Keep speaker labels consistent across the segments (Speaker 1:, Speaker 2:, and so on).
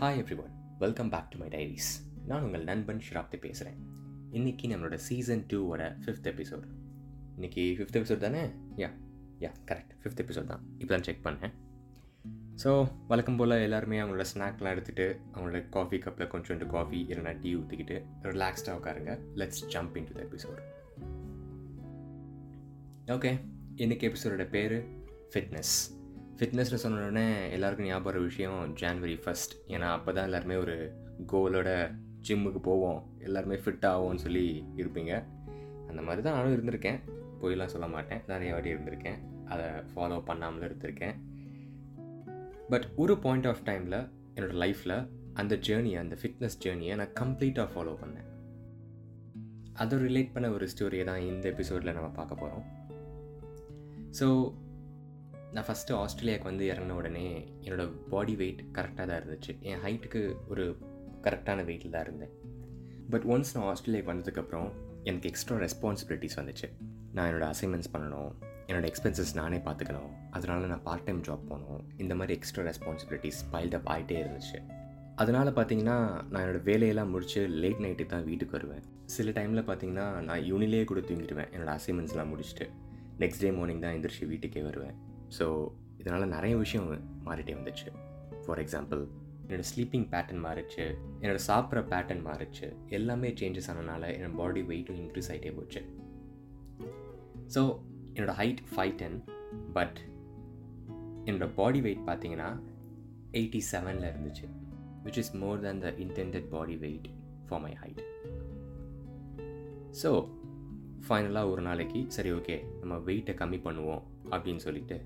Speaker 1: Hi every welcome back to my diaries நான் உங்கள் நண்பன் ஷிராப்தி பேசுகிறேன் இன்றைக்கி நம்மளோட சீசன் டூவோட ஃபிஃப்த் எபிசோட் இன்றைக்கி ஃபிஃப்த் எபிசோட் தானே? Yeah yeah correct fifth episode தான். இப்போ தான் செக் பண்ணேன். ஸோ வழக்கம் போல் எல்லாருமே அவங்களோட ஸ்நாக்லாம் எடுத்துகிட்டு அவங்களோட காஃபி கப்பில் கொஞ்சோண்டு காஃபி இல்லைனா டீ ஊற்றிக்கிட்டு ரிலாக்ஸ்டாக உட்காருங்க. Let's jump into the episode okay இன்றைக்கி எபிசோடோட பேர் ஃபிட்னஸ் ஃபிட்னஸ்னு சொன்னோடனே எல்லாருக்கும் ஞாபகம் விஷயம் ஜான்வரி ஃபஸ்ட் ஏன்னா அப்போ தான் எல்லாருமே ஒரு கோலோட ஜிம்முக்கு போவோம். எல்லாருமே ஃபிட் ஆகும்னு சொல்லி இருப்பீங்க. அந்த மாதிரி தான் நானும் இருந்திருக்கேன். போயெல்லாம் சொல்ல மாட்டேன். நிறைய வாட்டி இருந்திருக்கேன். அதை ஃபாலோ பண்ணாமல் இருந்திருக்கேன். பட் ஒரு பாயிண்ட் ஆஃப் டைமில் என்னோடய லைஃப்பில் அந்த ஜேர்னியை அந்த ஃபிட்னஸ் ஜேர்னியை நான் கம்ப்ளீட்டாக ஃபாலோ பண்ணேன். அதை ரிலேட் பண்ண ஒரு ஸ்டோரியை தான் இந்த எபிசோடில் நம்ம பார்க்க போகிறோம் ஸோ நான் ஃபஸ்ட்டு ஆஸ்திரேலியாவுக்கு வந்து இறங்கின உடனே என்னோடய பாடி வெயிட் கரெக்டாக தான் இருந்துச்சு. என் ஹைட்டுக்கு ஒரு கரெக்டான வெயிட்டில் தான் இருந்தேன். பட் ஒன்ஸ் நான் ஆஸ்திரேலியாவுக்கு வந்ததுக்கப்புறம் எனக்கு எக்ஸ்ட்ரா ரெஸ்பான்சிபிலிட்டிஸ் வந்துச்சு. நான் என்னோடய அசைன்மெண்ட்ஸ் பண்ணணும் என்னோடய எக்ஸ்பென்சஸ் நானே பார்த்துக்கணும் அதனால நான் பார்ட் டைம் ஜாப் போகணும் இந்த மாதிரி எக்ஸ்ட்ரா ரெஸ்பான்சிபிலிட்டிஸ் பைல்டப் ஆகிட்டே இருந்துச்சு. அதனால் பார்த்தீங்கன்னா நான் என்னோடய வேலையெல்லாம் முடிச்சு லேட் நைட்டு தான் வீட்டுக்கு வருவேன். சில டைமில் பார்த்தீங்கன்னா நான் யூனிலே கூட தூங்கிடுவேன். என்னோடய அசைன்மெண்ட்ஸ்லாம் முடிச்சுட்டு நெக்ஸ்ட் டே மார்னிங் தான் எந்திரிச்சு வீட்டுக்கே வருவேன். ஸோ இதனால் நிறைய விஷயம் மாறிட்டே வந்துச்சு. ஃபார் எக்ஸாம்பிள் என்னோடய ஸ்லீப்பிங் பேட்டர்ன் மாறிச்சு என்னோடய சாப்பிட்ற பேட்டர்ன் மாறிச்சு எல்லாமே சேஞ்சஸ் ஆனனால என்னோடய பாடி வெயிட்டும் இன்க்ரீஸ் ஆகிட்டே போச்சு. ஸோ என்னோடய ஹைட் ஃபைவ் டென் பட் என்னோடய பாடி வெயிட் பார்த்தீங்கன்னா எயிட்டி செவனில் இருந்துச்சு which is more than the intended body weight for my height so ஃபைனலாக ஒரு நாளைக்கு சரி ஓகே நம்ம வெயிட்டை கம்மி பண்ணுவோம் அப்படின்னு சொல்லிட்டு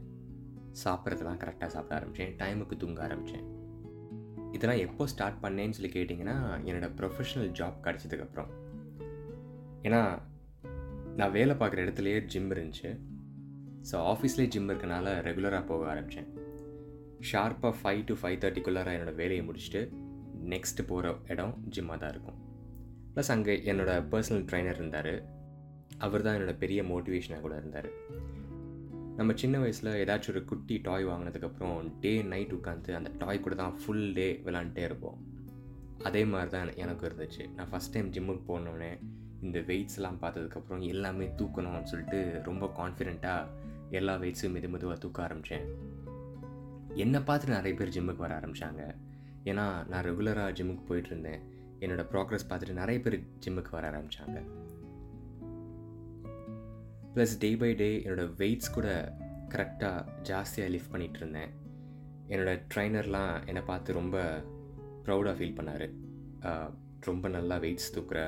Speaker 1: சாப்பிட்றதெல்லாம் கரெக்டாக சாப்பிட ஆரம்பித்தேன் டைமுக்கு தூங்க ஆரம்பித்தேன் இதெல்லாம் எப்போ ஸ்டார்ட் பண்ணேன்னு சொல்லி கேட்டிங்கன்னா என்னோடய ப்ரொஃபஷ்னல் ஜாப் கிடச்சதுக்கப்புறம் ஏன்னா நான் வேலை பார்க்குற இடத்துலையே ஜிம் இருந்துச்சு. ஸோ ஆஃபீஸ்லேயே ஜிம் இருக்கனால ரெகுலராக போக ஆரம்பித்தேன் ஷார்ப்பாக ஃபைவ் டு ஃபைவ் தேர்ட்டிக்குள்ளார என்னோடய வேலையை முடிச்சுட்டு நெக்ஸ்ட்டு போகிற இடம் ஜிம்மாக தான் இருக்கும். ப்ளஸ் அங்கே என்னோடய பர்சனல் ட்ரைனர் இருந்தார். அவர் தான் என்னோடய பெரிய மோட்டிவேஷனாக கூட இருந்தார். நம்ம சின்ன வயசில் ஏதாச்சும் ஒரு குட்டி டாய் வாங்கினதுக்கப்புறம் டே நைட் உட்காந்து அந்த டாய் கூட தான் ஃபுல் டே விளாண்டுட்டே இருப்போம். அதே மாதிரி தான் எனக்கு இருந்துச்சு. நான் ஃபஸ்ட் டைம் ஜிம்முக்கு போனோடனே இந்த வெயிட்ஸ்லாம் பார்த்ததுக்கப்புறம் எல்லாமே தூக்கணும்னு சொல்லிட்டு ரொம்ப கான்ஃபிடெண்ட்டாக எல்லா வெயிட்ஸும் மெது மெதுவாக தூக்க ஆரம்பித்தேன் என்னை பார்த்து நிறைய பேர் ஜிம்முக்கு வர ஆரம்பித்தாங்க ஏன்னா நான் ரெகுலராக ஜிம்முக்கு போயிட்டு இருந்தேன். என்னோடய ப்ராக்ரஸ் பார்த்துட்டு நிறைய பேர் ஜிம்முக்கு வர ஆரம்பித்தாங்க ப்ளஸ் டே பை டே என்னோடய வெயிட்ஸ் கூட கரெக்டாக ஜாஸ்தியாக லிஃப்ட் பண்ணிகிட்டு இருந்தேன் என்னோடய ட்ரைனர்லாம் என்னை பார்த்து ரொம்ப ப்ரௌடாக ஃபீல் பண்ணார். ரொம்ப நல்லா வெயிட்ஸ் தூக்குற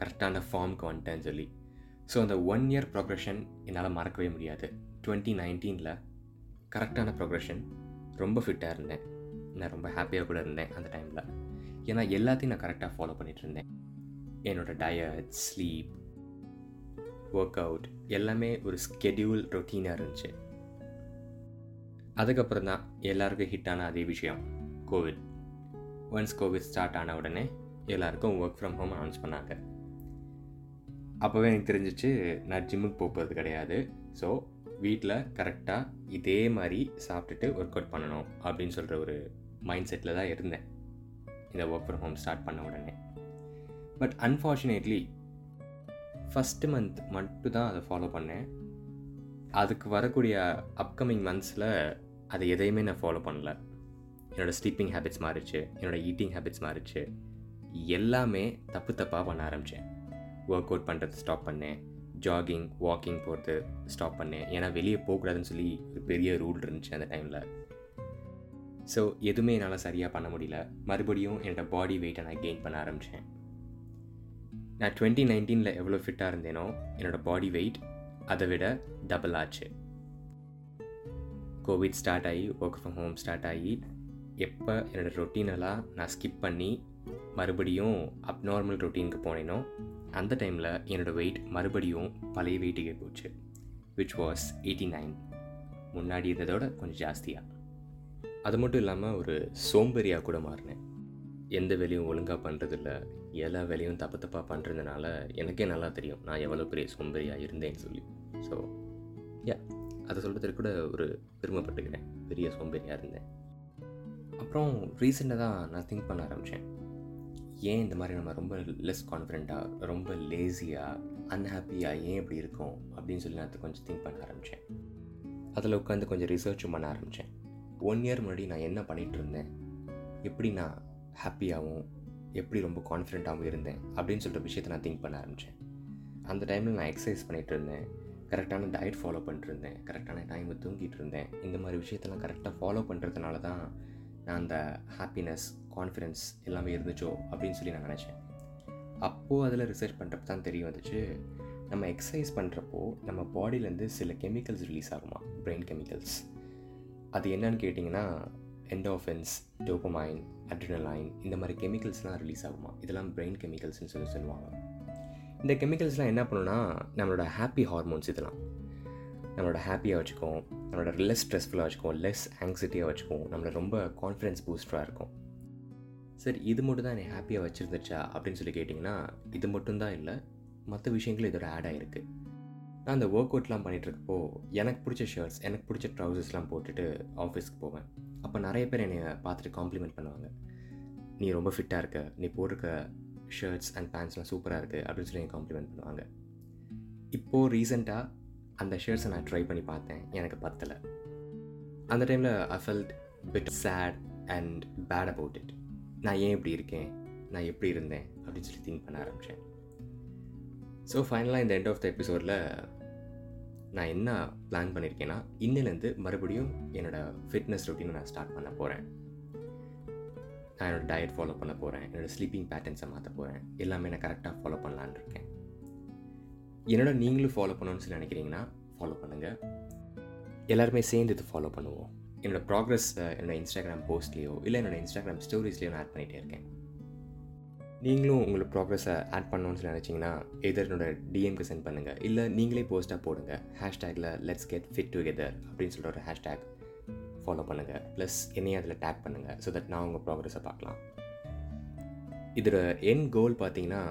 Speaker 1: கரெக்டான ஃபார்முக்கு வந்துட்டேன்னு சொல்லி. ஸோ அந்த ஒன் இயர் ப்ரொக்ரெஷன் என்னால் மறக்கவே முடியாது. டுவெண்ட்டி நைன்டீனில் கரெக்டான ப்ரொக்ரெஷன் ரொம்ப ஃபிட்டாக இருந்தேன். நான் ரொம்ப ஹாப்பியாக கூட இருந்தேன் அந்த டைமில் ஏன்னா எல்லாத்தையும் நான் கரெக்டாக ஃபாலோ பண்ணிகிட்டு இருந்தேன் என்னோடய டயட் ஸ்லீப் ஒர்க் அவுட் எல்லாமே ஒரு ஸ்கெடியூல் ரொட்டீனாக இருந்துச்சு. அதுக்கப்புறம் தான் எல்லாருக்கும் ஹிட்டான அதே விஷயம் கோவிட் ஒன்ஸ் கோவிட் ஸ்டார்ட் ஆன உடனே எல்லாருக்கும் ஒர்க் ஃப்ரம் ஹோம் அனௌன்ஸ் பண்ணாங்க. அப்போவே எனக்கு தெரிஞ்சிச்சு நான் ஜிம்முக்கு போகிறது கிடையாது. ஸோ வீட்டில் கரெக்டாக இதே மாதிரி சாப்பிட்டுட்டு ஒர்க் அவுட் பண்ணணும் அப்படின்னு சொல்கிற ஒரு மைண்ட் செட்டில் தான் இருந்தேன். இந்த ஒர்க் ஃப்ரம் ஹோம் ஸ்டார்ட் பண்ண உடனே. பட் அன்ஃபார்ச்சுனேட்லி ஃபஸ்ட்டு மந்த் மட்டும் தான் அதை ஃபாலோ பண்ணேன். அதுக்கு வரக்கூடிய அப்கமிங் மந்த்ஸில் அதை எதையுமே நான் ஃபாலோ பண்ணல. என்னோடய ஸ்லீப்பிங் ஹேபிட்ஸ் மாறிச்சு என்னோடய ஈட்டிங் ஹேபிட்ஸ் மாறிச்சு எல்லாமே தப்பு தப்பாக பண்ண ஆரம்பித்தேன் ஒர்க் அவுட் பண்ணுறது ஸ்டாப் பண்ணேன். ஜாகிங் வாக்கிங் போகிறது ஸ்டாப் பண்ணேன். ஏன்னா வெளியே போகக்கூடாதுன்னு சொல்லி ஒரு பெரிய ரூல் இருந்துச்சு அந்த டைமில் ஸோ எதுவுமே என்னால் சரியாக பண்ண முடியல. மறுபடியும் என்னோடய பாடி வெயிட்டை நான் கெயின் பண்ண ஆரம்பித்தேன் நான் டுவெண்ட்டி நைன்டீனில் எவ்வளோ ஃபிட்டாக இருந்தேனோ என்னோடய பாடி வெயிட் அதை விட டபுள் ஆச்சு. கோவிட் ஸ்டார்ட் ஆகி ஒர்க் ஃப்ரம் ஹோம் ஸ்டார்ட் ஆகி எப்போ என்னோடய ரொட்டீனெல்லாம் நான் ஸ்கிப் பண்ணி மறுபடியும் அப்நார்மல் ரொட்டீனுக்கு போனேனோ அந்த டைமில் என்னோடய வெயிட் மறுபடியும் பழைய வெயிட்டுக்கே போச்சு விச் வாஸ் எயிட்டி நைன் முன்னாடி இருந்ததோட கொஞ்சம் ஜாஸ்தியாக அது மட்டும் இல்லாமல் ஒரு சோம்பேறியாக கூட மாறினேன். எந்த வேலையும் ஒழுங்காக பண்ணுறதில்ல எல்லா வேலையும் தப்பு தப்பாக பண்ணுறதுனால எனக்கே நல்லா தெரியும். நான் எவ்வளோ பெரிய சோம்பேறியாக இருந்தேன்னு சொல்லி. ஸோ யா அதை சொல்கிறதுக்கு கூட ஒரு பெருமைப்பட்டுக்கிறேன். பெரிய சோம்பேறியாக இருந்தேன். அப்புறம் ரீசெண்டாக தான் நான் திங்க் பண்ண ஆரம்பித்தேன் ஏன் இந்த மாதிரி நம்ம ரொம்ப லெஸ் கான்ஃபிடெண்ட்டாக ரொம்ப லேசியாக அன்ஹாப்பியாக ஏன் இப்படி இருக்கோம் அப்படின்னு சொல்லி நான் அதை கொஞ்சம் திங்க் பண்ண ஆரம்பித்தேன் அதில் உட்காந்து கொஞ்சம் ரிசர்ச்சும் பண்ண ஆரம்பித்தேன் ஒன் இயர் முன்னாடி நான் என்ன பண்ணிகிட்டு இருந்தேன்? எப்படி நான் ஹாப்பியாகவும் எப்படி ரொம்ப கான்ஃபிடென்ட்டாகவும் இருந்தேன் அப்படின்னு சொல்கிற விஷயத்தை நான் திங்க் பண்ண ஆரம்பித்தேன் அந்த டைமில் நான் எக்ஸசைஸ் பண்ணிகிட்டு இருந்தேன். கரெக்டான டயட் ஃபாலோ பண்ணிட்டுருந்தேன் கரெக்டான டைமை தூங்கிட்டு இருந்தேன். இந்த மாதிரி விஷயத்தெல்லாம் கரெக்டாக ஃபாலோ பண்ணுறதுனால தான் நான் அந்த ஹாப்பினஸ் கான்ஃபிடென்ஸ் எல்லாமே இருந்துச்சோ அப்படின்னு சொல்லி நான் நினச்சேன். அப்போது அதில் ரிசர்ச் பண்ணுறப்ப தான் தெரிய வந்துச்சு. நம்ம எக்ஸசைஸ் பண்ணுறப்போ நம்ம பாடியிலேருந்து சில கெமிக்கல்ஸ் ரிலீஸ் ஆகுமா? பிரெயின் கெமிக்கல்ஸ் அது என்னன்னு கேட்டிங்கன்னா என்டோஃபென்ஸ் டோபமைன் அட்ரினலைன் இந்த மாதிரி கெமிக்கல்ஸ்லாம் ரிலீஸ் ஆகுமா? இதெல்லாம் பிரெயின் கெமிக்கல்ஸ்னு சொல்லி சொல்லுவாங்க. இந்த கெமிக்கல்ஸ்லாம் என்ன பண்ணுன்னா நம்மளோட ஹாப்பி ஹார்மோன்ஸ் இதெல்லாம். நம்மளோட ஹாப்பியாக வச்சுக்கோம் நம்மளோட லெஸ் ஸ்ட்ரெஸ்ஃபுல்லாக வச்சுக்கோம் லெஸ் ஆங்ஸைட்டியாக வச்சுக்கோம் நம்மளை ரொம்ப கான்ஃபிடென்ஸ் பூஸ்டராக இருக்கும். சரி இது மட்டும் தான் என்னை ஹாப்பியாக வச்சுருந்துச்சா? அப்படின்னு சொல்லி கேட்டிங்கன்னா இது மட்டும்தான் இல்லை. மற்ற விஷயங்கள் இதோட ஆட் ஆகிருக்கு நான் அந்த ஒர்க் அவுட்லாம் பண்ணிகிட்ருக்கப்போ எனக்கு பிடிச்ச ஷர்ட்ஸ் எனக்கு பிடிச்ச ட்ரௌசர்ஸ்லாம் போட்டுட்டு ஆஃபீஸ்க்கு போவேன். அப்போ நிறைய பேர் என்னை பார்த்துட்டு காம்ப்ளிமெண்ட் பண்ணுவாங்க. நீ ரொம்ப ஃபிட்டாக இருக்க. நீ போட்டிருக்க ஷர்ட்ஸ் அண்ட் பேண்ட்ஸ்லாம் சூப்பராக இருக்குது அப்படின்னு சொல்லி காம்ப்ளிமெண்ட் பண்ணுவாங்க. இப்போது ரீசெண்டாக அந்த ஷர்ட்ஸை நான் ட்ரை பண்ணி பார்த்தேன். எனக்கு பத்தலை. அந்த டைமில் I felt bit sad and bad about it நான் ஏன் இப்படி இருக்கேன்? நான் எப்படி இருந்தேன்? அப்படின்னு சொல்லி திங்க் பண்ண ஆரம்பித்தேன் ஸோ ஃபைனலாக இந்த எண்ட் ஆஃப் த எபிசோடில் நான் என்ன பிளான் பண்ணியிருக்கேன்னா இன்னிலேருந்து மறுபடியும் என்னோடய ஃபிட்னஸ் ரொட்டீனை நான் ஸ்டார்ட் பண்ண போகிறேன் நான் என்னோடய டயட் ஃபாலோ பண்ண போகிறேன் என்னோடய ஸ்லீப்பிங் பேட்டர்ன்ஸை மாற்ற போகிறேன் எல்லாமே நான் கரெக்டாக ஃபாலோ பண்ணலான் இருக்கேன். என்னோட நீங்களும் ஃபாலோ பண்ணணும்னு சொல்லி நினைக்கிறீங்கன்னா ஃபாலோ பண்ணுங்கள் எல்லாருமே சேர்ந்து இது ஃபாலோ பண்ணுவோம். என்னோடய ப்ராக்ரஸ் என்னோடய இன்ஸ்டாகிராம் போஸ்ட்லேயோ இல்லை என்னோடய இன்ஸ்டாகிராம் ஸ்டோரிஸ்லேயோ நான் ஆட் பண்ணிகிட்டே இருக்கேன். நீங்களும் உங்களோட ப்ராக்ரஸை ஆட் பண்ணணும்னு சொல்லி நினச்சிங்கன்னா எதர் என்னோட டிஎம்க்கு சென்ட் பண்ணுங்கள் இல்லை நீங்களே போஸ்ட்டாக போடுங்க. ஹேஷ்டேக்கில் லெட்ஸ் கெட் ஃபிட் டுகெதர் அப்படின்னு சொல்கிற ஒரு ஹேஷ்டேக் ஃபாலோ பண்ணுங்கள் ப்ளஸ் என்னையும் அதில் டேக் பண்ணுங்கள் ஸோ தட் நான் உங்கள் ப்ராக்ரஸை பார்க்கலாம். இதோட என் கோல் பார்த்தீங்கன்னா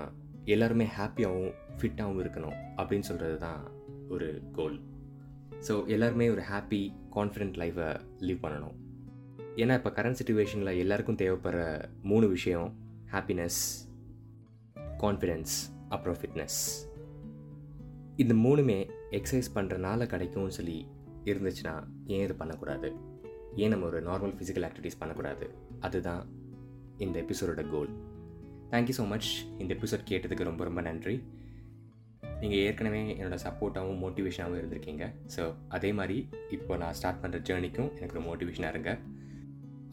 Speaker 1: எல்லாருமே ஹாப்பியாகவும் ஃபிட்டாகவும் இருக்கணும் அப்படின்னு சொல்கிறது தான் ஒரு கோல் ஸோ எல்லாருமே ஒரு ஹாப்பி கான்ஃபிடென்ட் லைஃப்பை லீவ் பண்ணணும். ஏன்னா இப்போ கரண்ட் சுச்சுவேஷனில் எல்லாருக்கும் தேவைப்படுற மூணு விஷயம் ஹாப்பினஸ் கான்ஃபிடென்ஸ் அப்புறம் ஃபிட்னஸ் இந்த மூணுமே எக்ஸசைஸ் பண்ணுறனால கிடைக்கும்னு சொல்லி இருந்துச்சுன்னா ஏன் இது பண்ணக்கூடாது? ஏன் நம்ம ஒரு நார்மல் ஃபிசிக்கல் ஆக்டிவிட்டீஸ் பண்ணக்கூடாது? அதுதான் இந்த எபிசோடோட goal thank you so much இந்த எபிசோட் கேட்டதுக்கு ரொம்ப ரொம்ப நன்றி. நீங்கள் ஏற்கனவே என்னோடய சப்போர்ட்டாகவும் மோட்டிவேஷனாகவும் இருந்திருக்கீங்க. ஸோ அதே மாதிரி இப்போ நான் ஸ்டார்ட் பண்ணுற ஜேர்னிக்கும் எனக்கு ஒரு மோட்டிவேஷனாக இருங்க.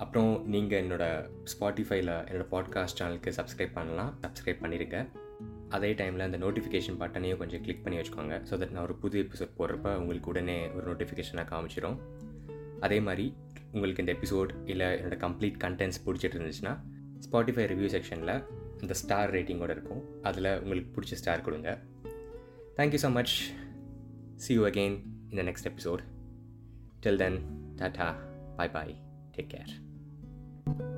Speaker 1: அப்புறம் நீங்கள் என்னோடய ஸ்பாட்டிஃபைல என்னோடய பாட்காஸ்ட் சேனலுக்கு சப்ஸ்கிரைப் பண்ணலாம். சப்ஸ்கிரைப் பண்ணிடுங்க அதே டைமில் அந்த நோட்டிஃபிகேஷன் பட்டனையும் கொஞ்சம் கிளிக் பண்ணி வச்சுக்கோங்க. ஸோ தட் நான் ஒரு புது எபிசோட் போடுறப்ப உங்களுக்கு உடனே ஒரு நோட்டிஃபிகேஷனாக காமிச்சிடும் அதே மாதிரி உங்களுக்கு இந்த எபிசோட் இல்லை என்னோடய கம்ப்ளீட் கண்டென்ட்ஸ் பிடிச்சிட்டு இருந்துச்சுன்னா ஸ்பாட்டிஃபை ரிவ்யூ செக்ஷனில் இந்த ஸ்டார் ரேட்டிங்கோடு இருக்கும். அதில் உங்களுக்கு பிடிச்ச ஸ்டார் கொடுங்க. Thank you so much see you again இந்த next episode till then tata bye bye take care thank you